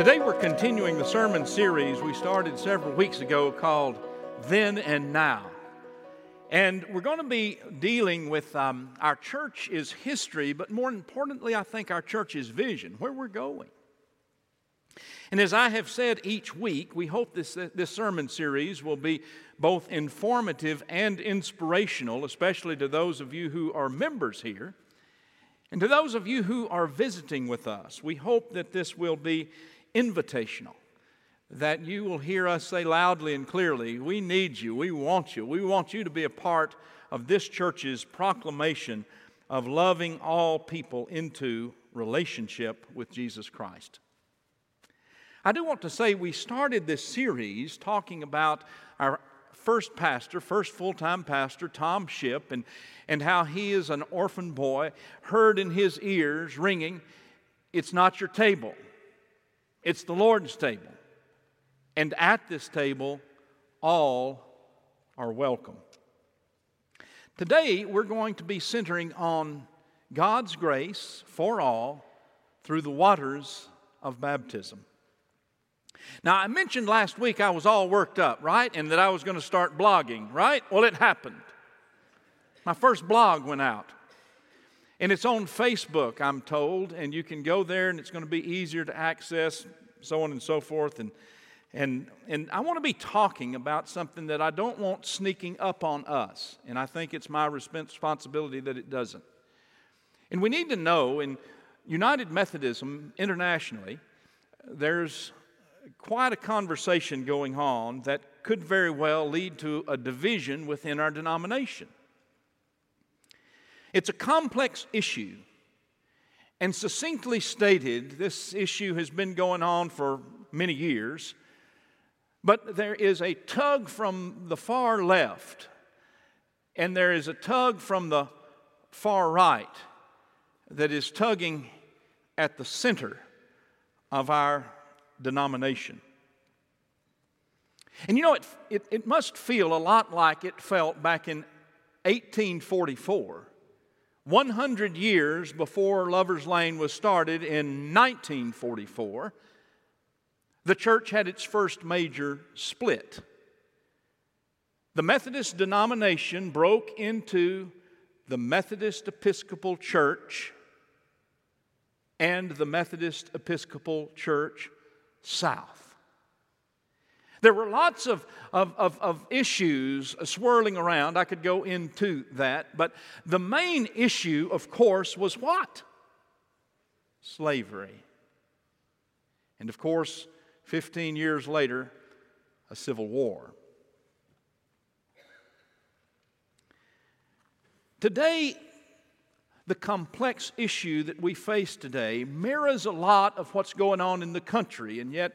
Today we're continuing the sermon series we started several weeks ago called Then and Now. And we're going to be dealing with um, our church's history, but more importantly, I think our church's vision, where we're going. And as I have said each week, we hope this, this sermon series will be both informative and inspirational, especially to those of you who are members here. And to those of you who are visiting with us, we hope that this will be invitational. That you will hear us say loudly and clearly, We need you, we want you, we want you to be a part of this church's proclamation of loving all people into relationship with Jesus Christ. I do want to say we started this series talking about our first pastor, first full time pastor, Tom Ship, and, and how he is an orphan boy, heard in his ears ringing, It's not your table. It's the Lord's table. And at this table, all are welcome. Today, we're going to be centering on God's grace for all through the waters of baptism. Now, I mentioned last week I was all worked up, right? And that I was going to start blogging, right? Well, it happened. My first blog went out. And it's on Facebook, I'm told, and you can go there and it's going to be easier to access, so on and so forth. And, and, and I want to be talking about something that I don't want sneaking up on us. And I think it's my responsibility that it doesn't. And we need to know in United Methodism internationally, there's quite a conversation going on that could very well lead to a division within our denomination. It's a complex issue. And succinctly stated, this issue has been going on for many years. But there is a tug from the far left, and there is a tug from the far right that is tugging at the center of our denomination. And you know, it, it, it must feel a lot like it felt back in 1844 100 years before Lover's Lane was started in 1944, the church had its first major split. The Methodist denomination broke into the Methodist Episcopal Church and the Methodist Episcopal Church South. There were lots of, of, of, of, issues swirling around. I could go into that. But the main issue, of course, was what? Slavery. And of course, 15 years later, a civil war. Today, the complex issue that we face today mirrors a lot of what's going on in the country, and yet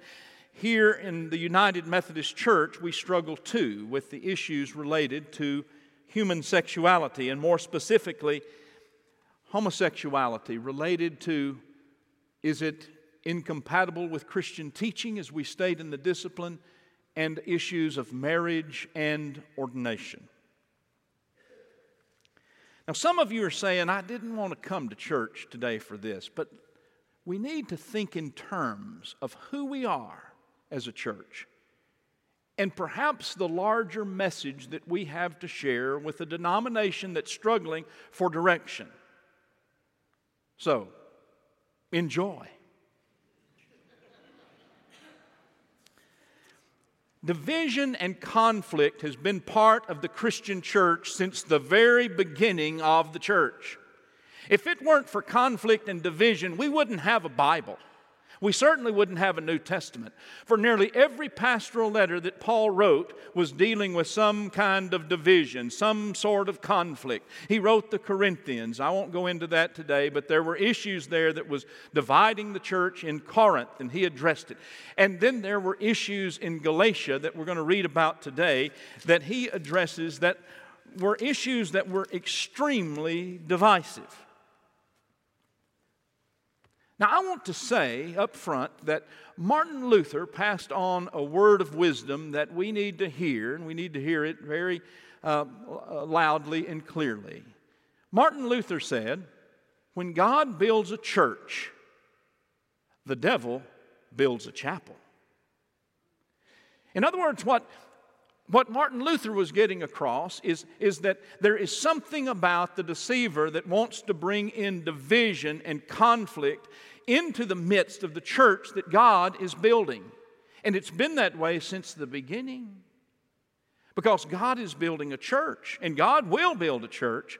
here in the United Methodist Church, we struggle too with the issues related to human sexuality, and more specifically, homosexuality related to is it incompatible with Christian teaching, as we state in the discipline, and issues of marriage and ordination. Now, some of you are saying, I didn't want to come to church today for this, but we need to think in terms of who we are as a church. And perhaps the larger message that we have to share with a denomination that's struggling for direction. So, enjoy. Division and conflict has been part of the Christian church since the very beginning of the church. If it weren't for conflict and division, we wouldn't have a Bible. We certainly wouldn't have a New Testament. For nearly every pastoral letter that Paul wrote was dealing with some kind of division, some sort of conflict. He wrote the Corinthians. I won't go into that today, but there were issues there that was dividing the church in Corinth, and he addressed it. And then there were issues in Galatia that we're going to read about today that he addresses that were issues that were extremely divisive. Now, I want to say up front that Martin Luther passed on a word of wisdom that we need to hear, and we need to hear it very uh, loudly and clearly. Martin Luther said, When God builds a church, the devil builds a chapel. In other words, what, what Martin Luther was getting across is, is that there is something about the deceiver that wants to bring in division and conflict into the midst of the church that God is building. And it's been that way since the beginning. Because God is building a church, and God will build a church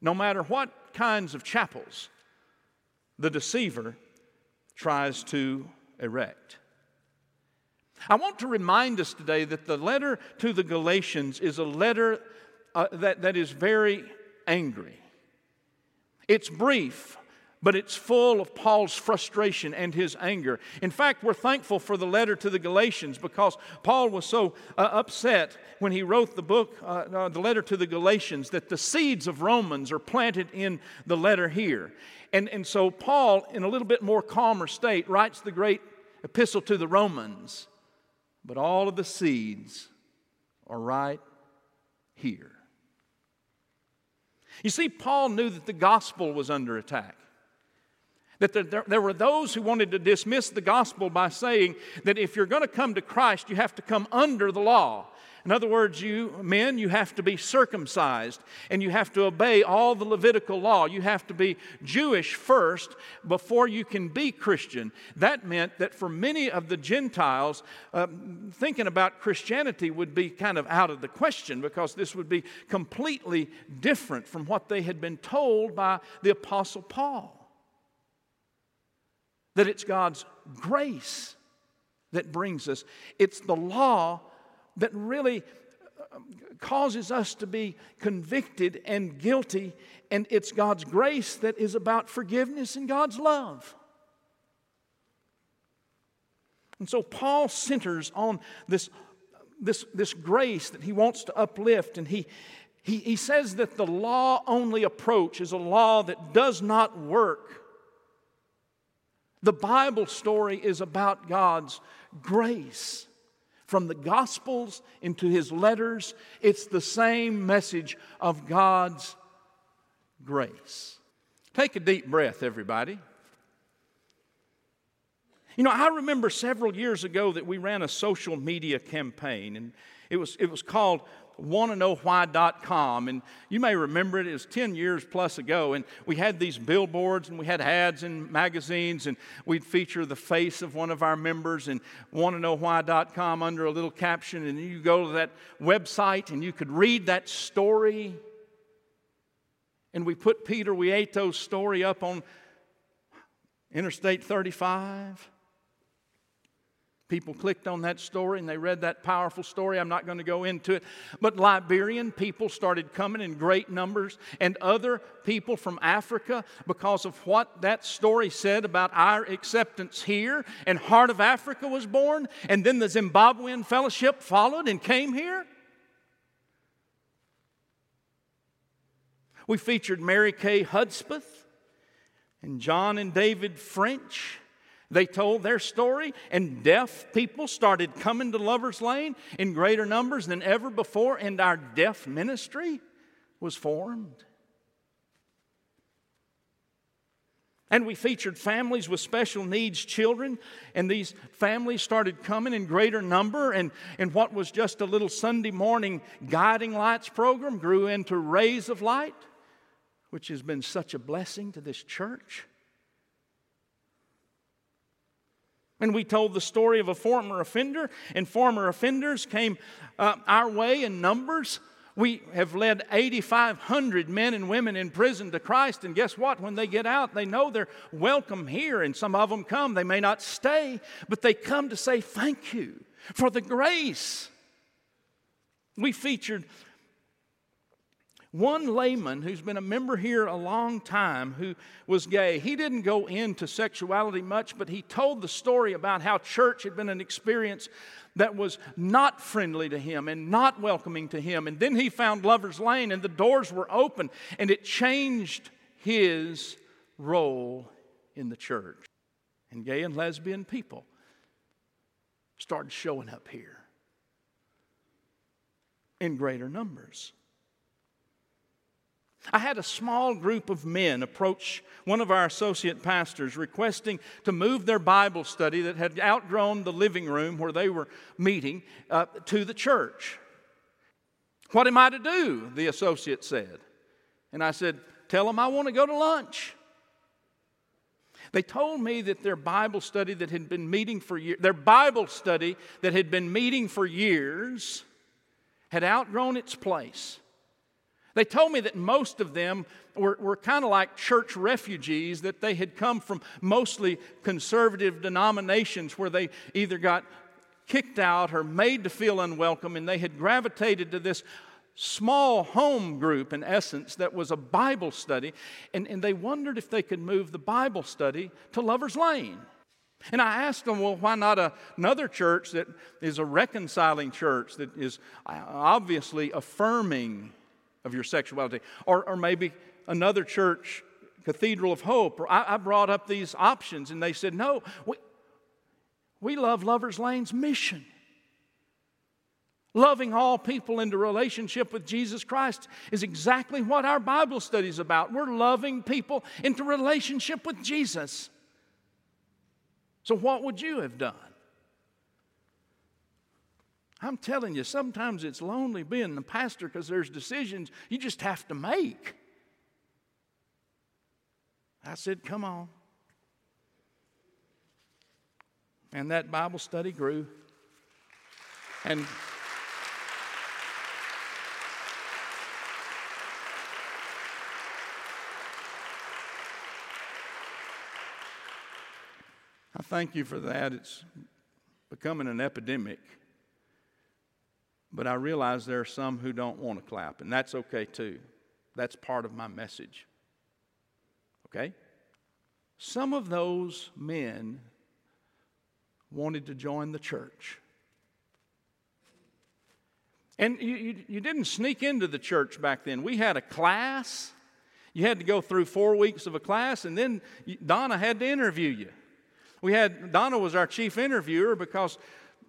no matter what kinds of chapels the deceiver tries to erect. I want to remind us today that the letter to the Galatians is a letter uh, that, that is very angry. It's brief, but it's full of Paul's frustration and his anger. In fact, we're thankful for the letter to the Galatians because Paul was so uh, upset when he wrote the book, uh, uh, the letter to the Galatians, that the seeds of Romans are planted in the letter here. And, and so Paul, in a little bit more calmer state, writes the great epistle to the Romans. But all of the seeds are right here. You see, Paul knew that the gospel was under attack. That there, there, were those who wanted to dismiss the gospel by saying that if you're going to come to Christ, you have to come under the law. In other words, you men, you have to be circumcised and you have to obey all the Levitical law. You have to be Jewish first before you can be Christian. That meant that for many of the Gentiles, uh, thinking about Christianity would be kind of out of the question because this would be completely different from what they had been told by the Apostle Paul that it's God's grace that brings us. It's the law that really uh, causes us to be convicted and guilty, and it's God's grace that is about forgiveness and God's love. And so Paul centers on this, this, this grace that he wants to uplift, and he, he, he says that the law only approach is a law that does not work the Bible story is about God's grace. From the Gospels into his letters, it's the same message of God's grace. Take a deep breath, everybody. You know, I remember several years ago that we ran a social media campaign, and it was, it was called why.com And you may remember it, it was 10 years plus ago. And we had these billboards and we had ads in magazines, and we'd feature the face of one of our members and why.com under a little caption. And you go to that website and you could read that story. And we put Peter Wieto's story up on Interstate 35. People clicked on that story and they read that powerful story. I'm not going to go into it. But Liberian people started coming in great numbers, and other people from Africa because of what that story said about our acceptance here. And Heart of Africa was born, and then the Zimbabwean Fellowship followed and came here. We featured Mary Kay Hudspeth and John and David French they told their story, and deaf people started coming to Lover's Lane in greater numbers than ever before, and our deaf ministry was formed. And we featured families with special needs children, and these families started coming in greater number. And, and what was just a little Sunday morning guiding lights program grew into Rays of Light, which has been such a blessing to this church. And we told the story of a former offender, and former offenders came uh, our way in numbers. We have led 8,500 men and women in prison to Christ, and guess what? When they get out, they know they're welcome here, and some of them come. They may not stay, but they come to say thank you for the grace. We featured one layman who's been a member here a long time who was gay, he didn't go into sexuality much, but he told the story about how church had been an experience that was not friendly to him and not welcoming to him. And then he found Lover's Lane and the doors were open and it changed his role in the church. And gay and lesbian people started showing up here in greater numbers. I had a small group of men approach one of our associate pastors requesting to move their Bible study that had outgrown the living room where they were meeting uh, to the church. What am I to do? The associate said. And I said, Tell them I want to go to lunch. They told me that their Bible study that had been meeting for years, their Bible study that had been meeting for years had outgrown its place. They told me that most of them were, were kind of like church refugees, that they had come from mostly conservative denominations where they either got kicked out or made to feel unwelcome, and they had gravitated to this small home group, in essence, that was a Bible study, and, and they wondered if they could move the Bible study to Lover's Lane. And I asked them, well, why not a, another church that is a reconciling church that is uh, obviously affirming of your sexuality? Or, or maybe another church, Cathedral of Hope. Or I, I brought up these options, and they said, no, we, we love Lover's Lane's mission. Loving all people into relationship with Jesus Christ is exactly what our Bible study is about. We're loving people into relationship with Jesus. So, what would you have done? I'm telling you, sometimes it's lonely being the pastor because there's decisions you just have to make. I said, Come on. And that Bible study grew. And I thank you for that. It's becoming an epidemic. But I realize there are some who don't want to clap, and that's okay too. That's part of my message. Okay? Some of those men wanted to join the church. And you, you, you, didn't sneak into the church back then. We had a class. You had to go through four weeks of a class, and then Donna had to interview you. We had Donna was our chief interviewer because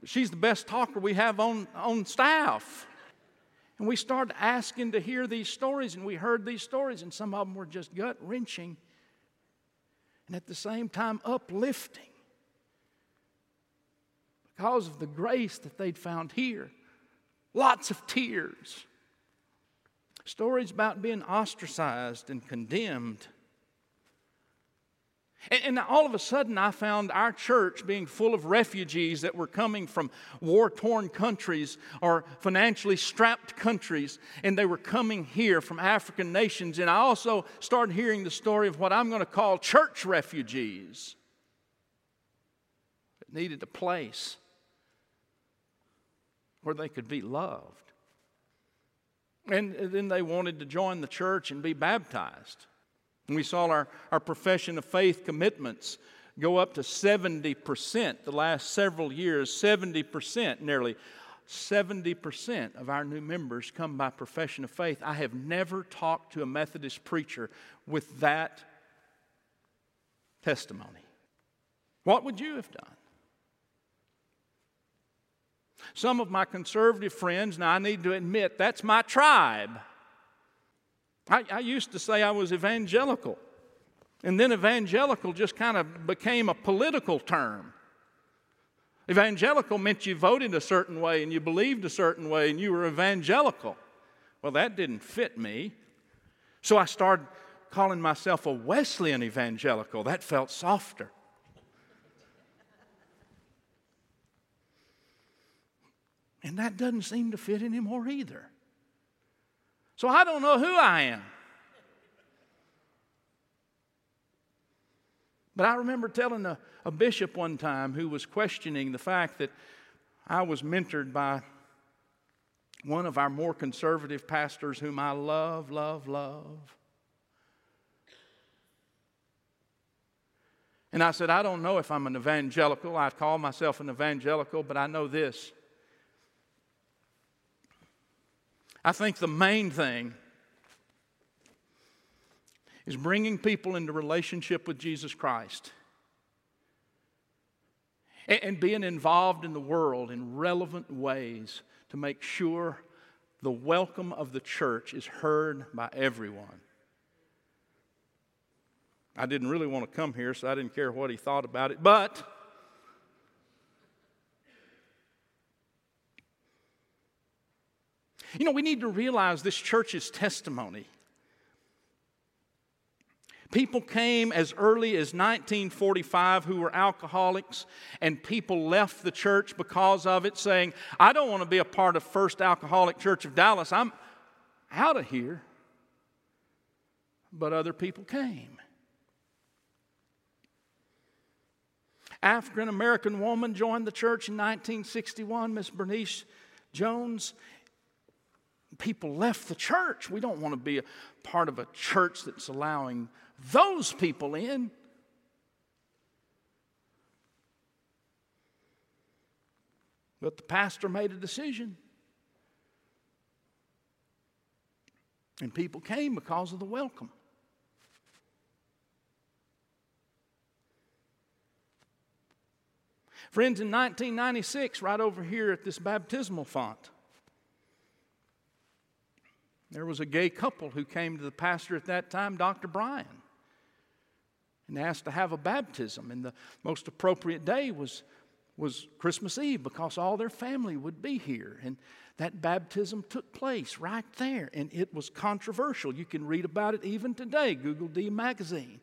she's the best talker we have on, on staff. And we started asking to hear these stories, and we heard these stories, and some of them were just gut wrenching and at the same time uplifting because of the grace that they'd found here. Lots of tears. Stories about being ostracized and condemned. And, and all of a sudden, I found our church being full of refugees that were coming from war torn countries or financially strapped countries, and they were coming here from African nations. And I also started hearing the story of what I'm going to call church refugees that needed a place where they could be loved. And then they wanted to join the church and be baptized. And we saw our, our profession of faith commitments go up to 70% the last several years, 70% nearly. 70% of our new members come by profession of faith. I have never talked to a Methodist preacher with that testimony. What would you have done? Some of my conservative friends, now I need to admit, that's my tribe. I, I used to say I was evangelical. And then evangelical just kind of became a political term. Evangelical meant you voted a certain way and you believed a certain way and you were evangelical. Well, that didn't fit me. So I started calling myself a Wesleyan evangelical. That felt softer. And that doesn't seem to fit anymore either. So I don't know who I am. But I remember telling a, a bishop one time who was questioning the fact that I was mentored by one of our more conservative pastors whom I love, love, love. And I said, I don't know if I'm an evangelical. I call myself an evangelical, but I know this I think the main thing is bringing people into relationship with Jesus Christ and, being involved in the world in relevant ways to make sure the welcome of the church is heard by everyone. I didn't really want to come here, so I didn't care what he thought about it, but you know, we need to realize this church's testimony. People came as early as 1945 who were alcoholics, and people left the church because of it, saying, I don't want to be a part of First Alcoholic Church of Dallas. I'm out of here. But other people came. African American woman joined the church in 1961, Miss Bernice Jones. People left the church. We don't want to be a part of a church that's allowing those people in. But the pastor made a decision. And people came because of the welcome. Friends, in 1996, right over here at this baptismal font, there was a gay couple who came to the pastor at that time, Dr. Bryan and asked to have a baptism. And the most appropriate day was, was Christmas Eve because all their family would be here. And that baptism took place right there. And it was controversial. You can read about it even today, Google D Magazine.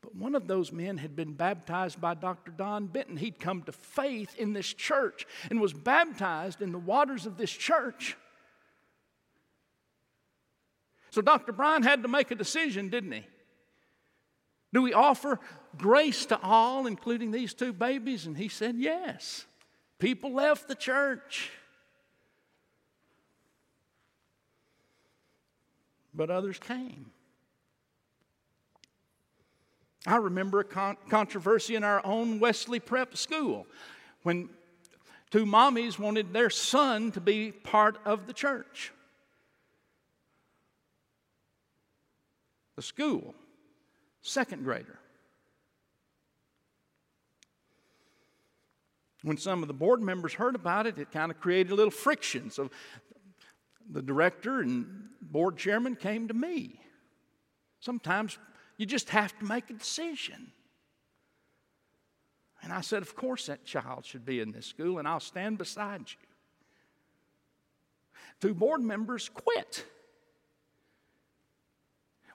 But one of those men had been baptized by Dr. Don Benton. He'd come to faith in this church and was baptized in the waters of this church. So Dr. Bryan had to make a decision, didn't he? Do we offer grace to all, including these two babies? And he said, yes. People left the church. But others came. I remember a con- controversy in our own Wesley Prep school when two mommies wanted their son to be part of the church. the school, second grader. When some of the board members heard about it, it kind of created a little friction. So the director and board chairman came to me. Sometimes you just have to make a decision. And I said, Of course, that child should be in this school, and I'll stand beside you. Two board members quit.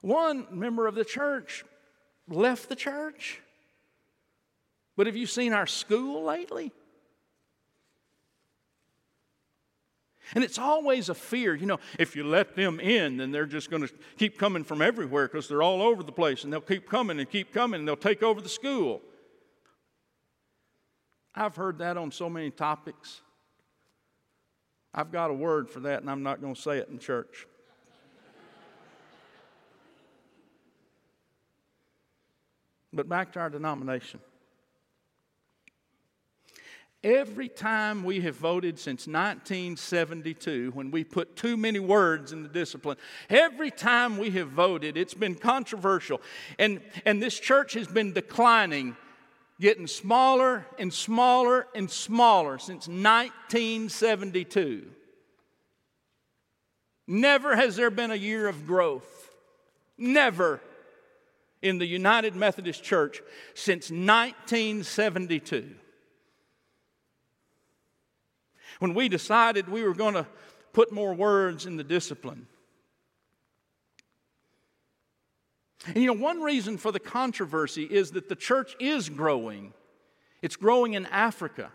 One member of the church left the church. But have you seen our school lately? And it's always a fear. You know, if you let them in, then they're just going to keep coming from everywhere because they're all over the place and they'll keep coming and keep coming and they'll take over the school. I've heard that on so many topics. I've got a word for that and I'm not going to say it in church. But back to our denomination. Every time we have voted since 1972, when we put too many words in the discipline, every time we have voted, it's been controversial. And, and this church has been declining, getting smaller and smaller and smaller since 1972. Never has there been a year of growth. Never in the United Methodist Church since 1972. When we decided we were going to put more words in the discipline. And you know, one reason for the controversy is that the church is growing. It's growing in Africa.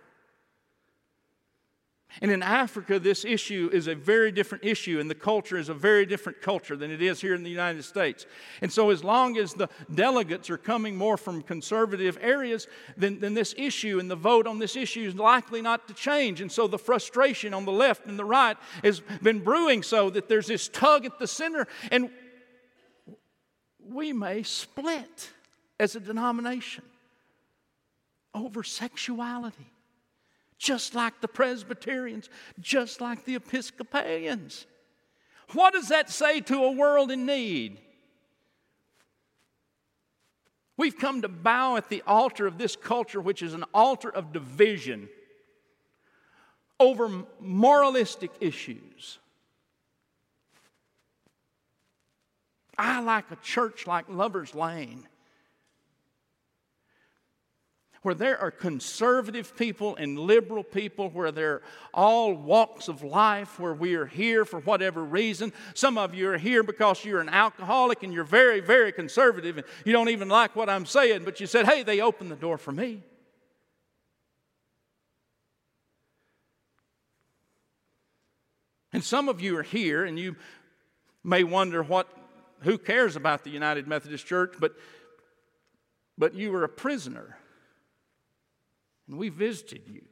And in Africa, this issue is a very different issue, and the culture is a very different culture than it is here in the United States. And so, as long as the delegates are coming more from conservative areas, then, then this issue and the vote on this issue is likely not to change. And so, the frustration on the left and the right has been brewing so that there's this tug at the center, and we may split as a denomination over sexuality just like the Presbyterians, just like the Episcopalians. What does that say to a world in need? We've come to bow at the altar of this culture, which is an altar of division over moralistic issues. I like a church like Lover's Lane where there are conservative people and liberal people, where they're all walks of life, where we are here for whatever reason. Some of you are here because you're an alcoholic and you're very, very conservative and you don't even like what I'm saying, but you said, hey, they opened the door for me. And some of you are here and you may wonder what who cares about the United Methodist Church, but but you were a prisoner and we visited you.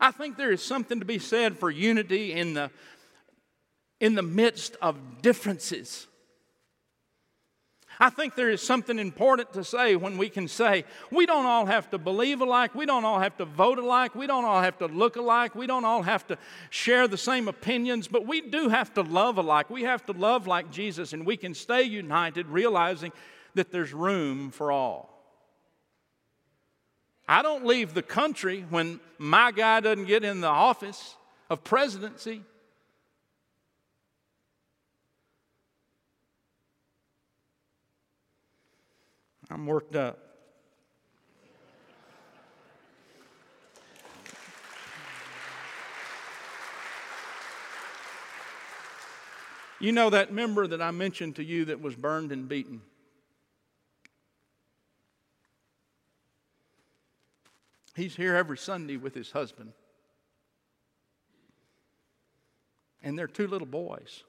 I think there is something to be said for unity in the, in the midst of differences. I think there is something important to say when we can say, we don't all have to believe alike, we don't all have to vote alike, we don't all have to look alike, we don't all have to share the same opinions, but we do have to love alike. We have to love like Jesus, and we can stay united, realizing that there's room for all. I don't leave the country when my guy doesn't get in the office of presidency. I'm worked up. You know that member that I mentioned to you that was burned and beaten? He's here every Sunday with his husband. And they're two little boys.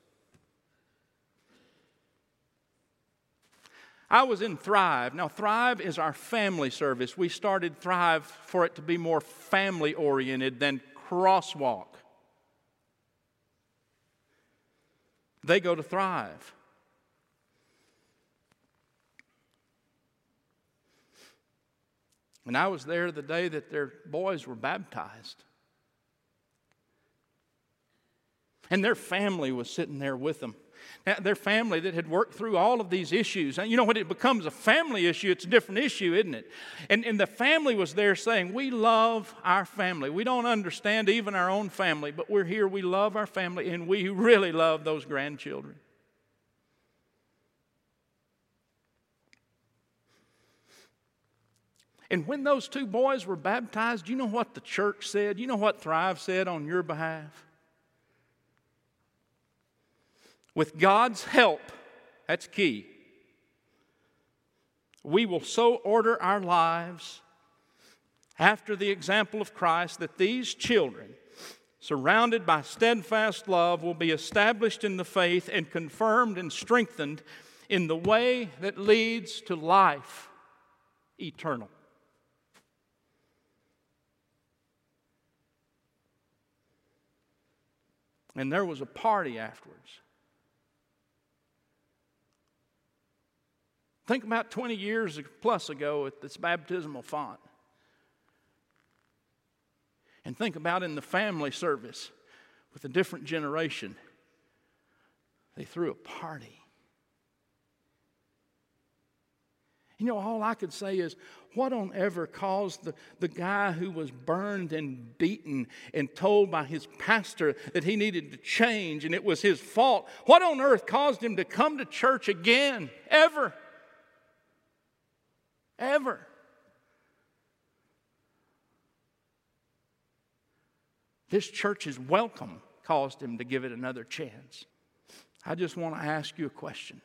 I was in Thrive. Now, Thrive is our family service. We started Thrive for it to be more family oriented than Crosswalk. They go to Thrive. And I was there the day that their boys were baptized. And their family was sitting there with them their family that had worked through all of these issues. And you know, when it becomes a family issue, it's a different issue, isn't it? And, and the family was there saying, We love our family. We don't understand even our own family, but we're here. We love our family, and we really love those grandchildren. And when those two boys were baptized, you know what the church said? You know what Thrive said on your behalf? With God's help, that's key, we will so order our lives after the example of Christ that these children, surrounded by steadfast love, will be established in the faith and confirmed and strengthened in the way that leads to life eternal. And there was a party afterwards. Think about 20 years plus ago at this baptismal font. And think about in the family service with a different generation. They threw a party. You know, all I could say is, what on ever caused the, the guy who was burned and beaten and told by his pastor that he needed to change and it was his fault? What on earth caused him to come to church again, ever? Ever. This church's welcome caused him to give it another chance. I just want to ask you a question.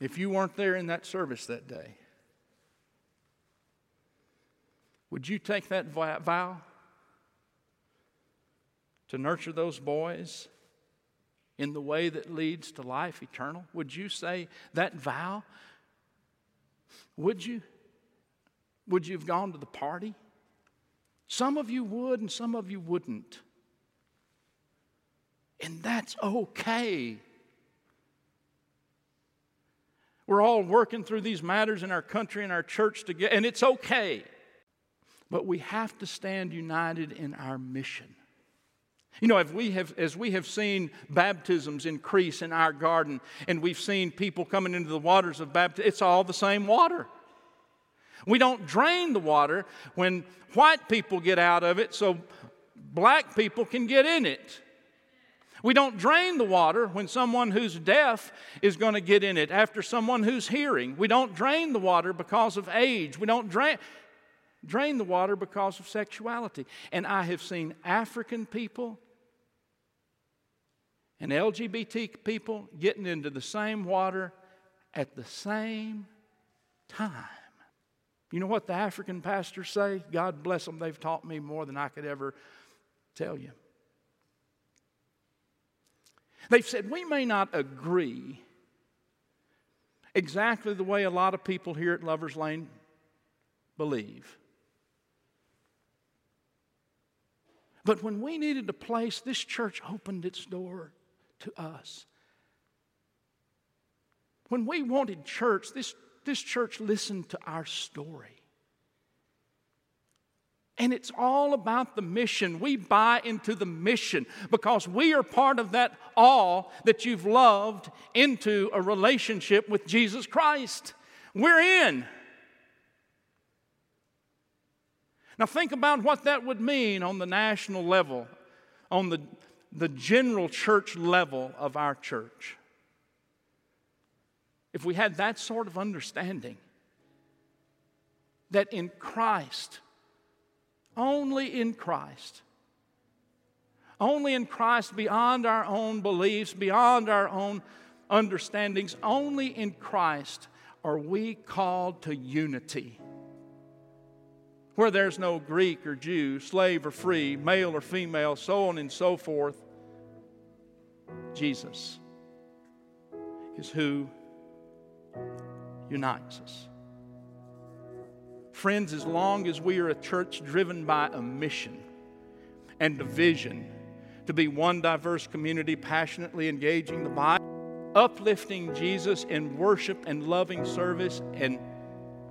If you weren't there in that service that day, would you take that vow to nurture those boys in the way that leads to life eternal? Would you say that vow? Would you? Would you have gone to the party? Some of you would, and some of you wouldn't. And that's okay. We're all working through these matters in our country and our church together, and it's okay. But we have to stand united in our mission. You know, as we, have, as we have seen baptisms increase in our garden, and we've seen people coming into the waters of baptism, it's all the same water. We don't drain the water when white people get out of it so black people can get in it. We don't drain the water when someone who's deaf is going to get in it after someone who's hearing. We don't drain the water because of age. We don't drain, drain the water because of sexuality. And I have seen African people and LGBT people getting into the same water at the same time. You know what the African pastors say? God bless them, they've taught me more than I could ever tell you. They've said, we may not agree exactly the way a lot of people here at Lover's Lane believe. But when we needed a place, this church opened its door to us. When we wanted church, this, this church listened to our story. And it's all about the mission. We buy into the mission because we are part of that all that you've loved into a relationship with Jesus Christ. We're in. Now, think about what that would mean on the national level, on the, the general church level of our church. If we had that sort of understanding that in Christ, only in Christ. Only in Christ, beyond our own beliefs, beyond our own understandings, only in Christ are we called to unity. Where there's no Greek or Jew, slave or free, male or female, so on and so forth, Jesus is who unites us. Friends, as long as we are a church driven by a mission and a vision to be one diverse community passionately engaging the Bible, uplifting Jesus in worship and loving service, and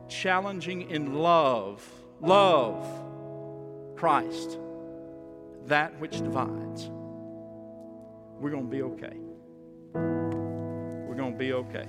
challenging in love, love Christ, that which divides, we're going to be okay. We're going to be okay.